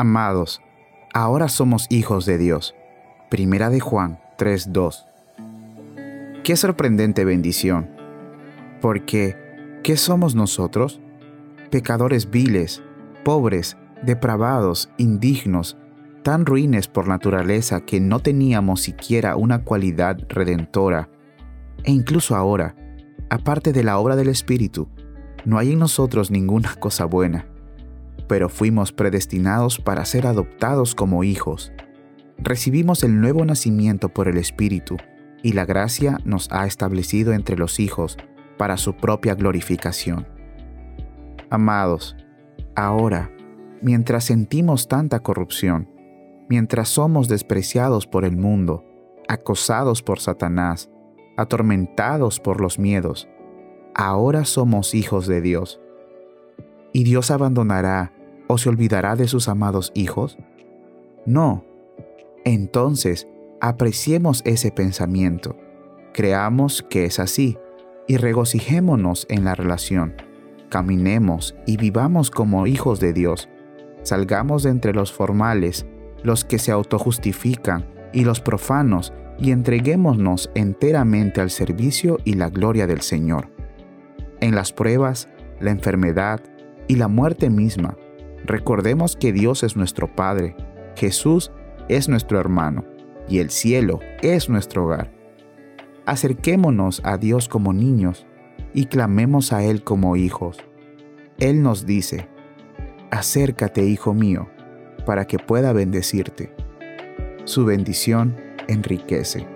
Amados, ahora somos hijos de Dios. Primera de Juan 3:2. Qué sorprendente bendición. Porque, ¿qué somos nosotros? Pecadores viles, pobres, depravados, indignos, tan ruines por naturaleza que no teníamos siquiera una cualidad redentora. E incluso ahora, aparte de la obra del Espíritu, no hay en nosotros ninguna cosa buena, pero fuimos predestinados para ser adoptados como hijos. Recibimos el nuevo nacimiento por el Espíritu y la gracia nos ha establecido entre los hijos para su propia glorificación. Amados, ahora, mientras sentimos tanta corrupción, mientras somos despreciados por el mundo, acosados por Satanás, atormentados por los miedos, ahora somos hijos de Dios. ¿Y Dios abandonará o se olvidará de sus amados hijos? No. Entonces, apreciemos ese pensamiento, creamos que es así y regocijémonos en la relación. Caminemos y vivamos como hijos de Dios. Salgamos de entre los formales, los que se autojustifican y los profanos y entreguémonos enteramente al servicio y la gloria del Señor. En las pruebas, la enfermedad y la muerte misma, recordemos que Dios es nuestro Padre, Jesús es nuestro hermano y el cielo es nuestro hogar. Acerquémonos a Dios como niños y clamemos a Él como hijos. Él nos dice, acércate, hijo mío, para que pueda bendecirte. Su bendición enriquece.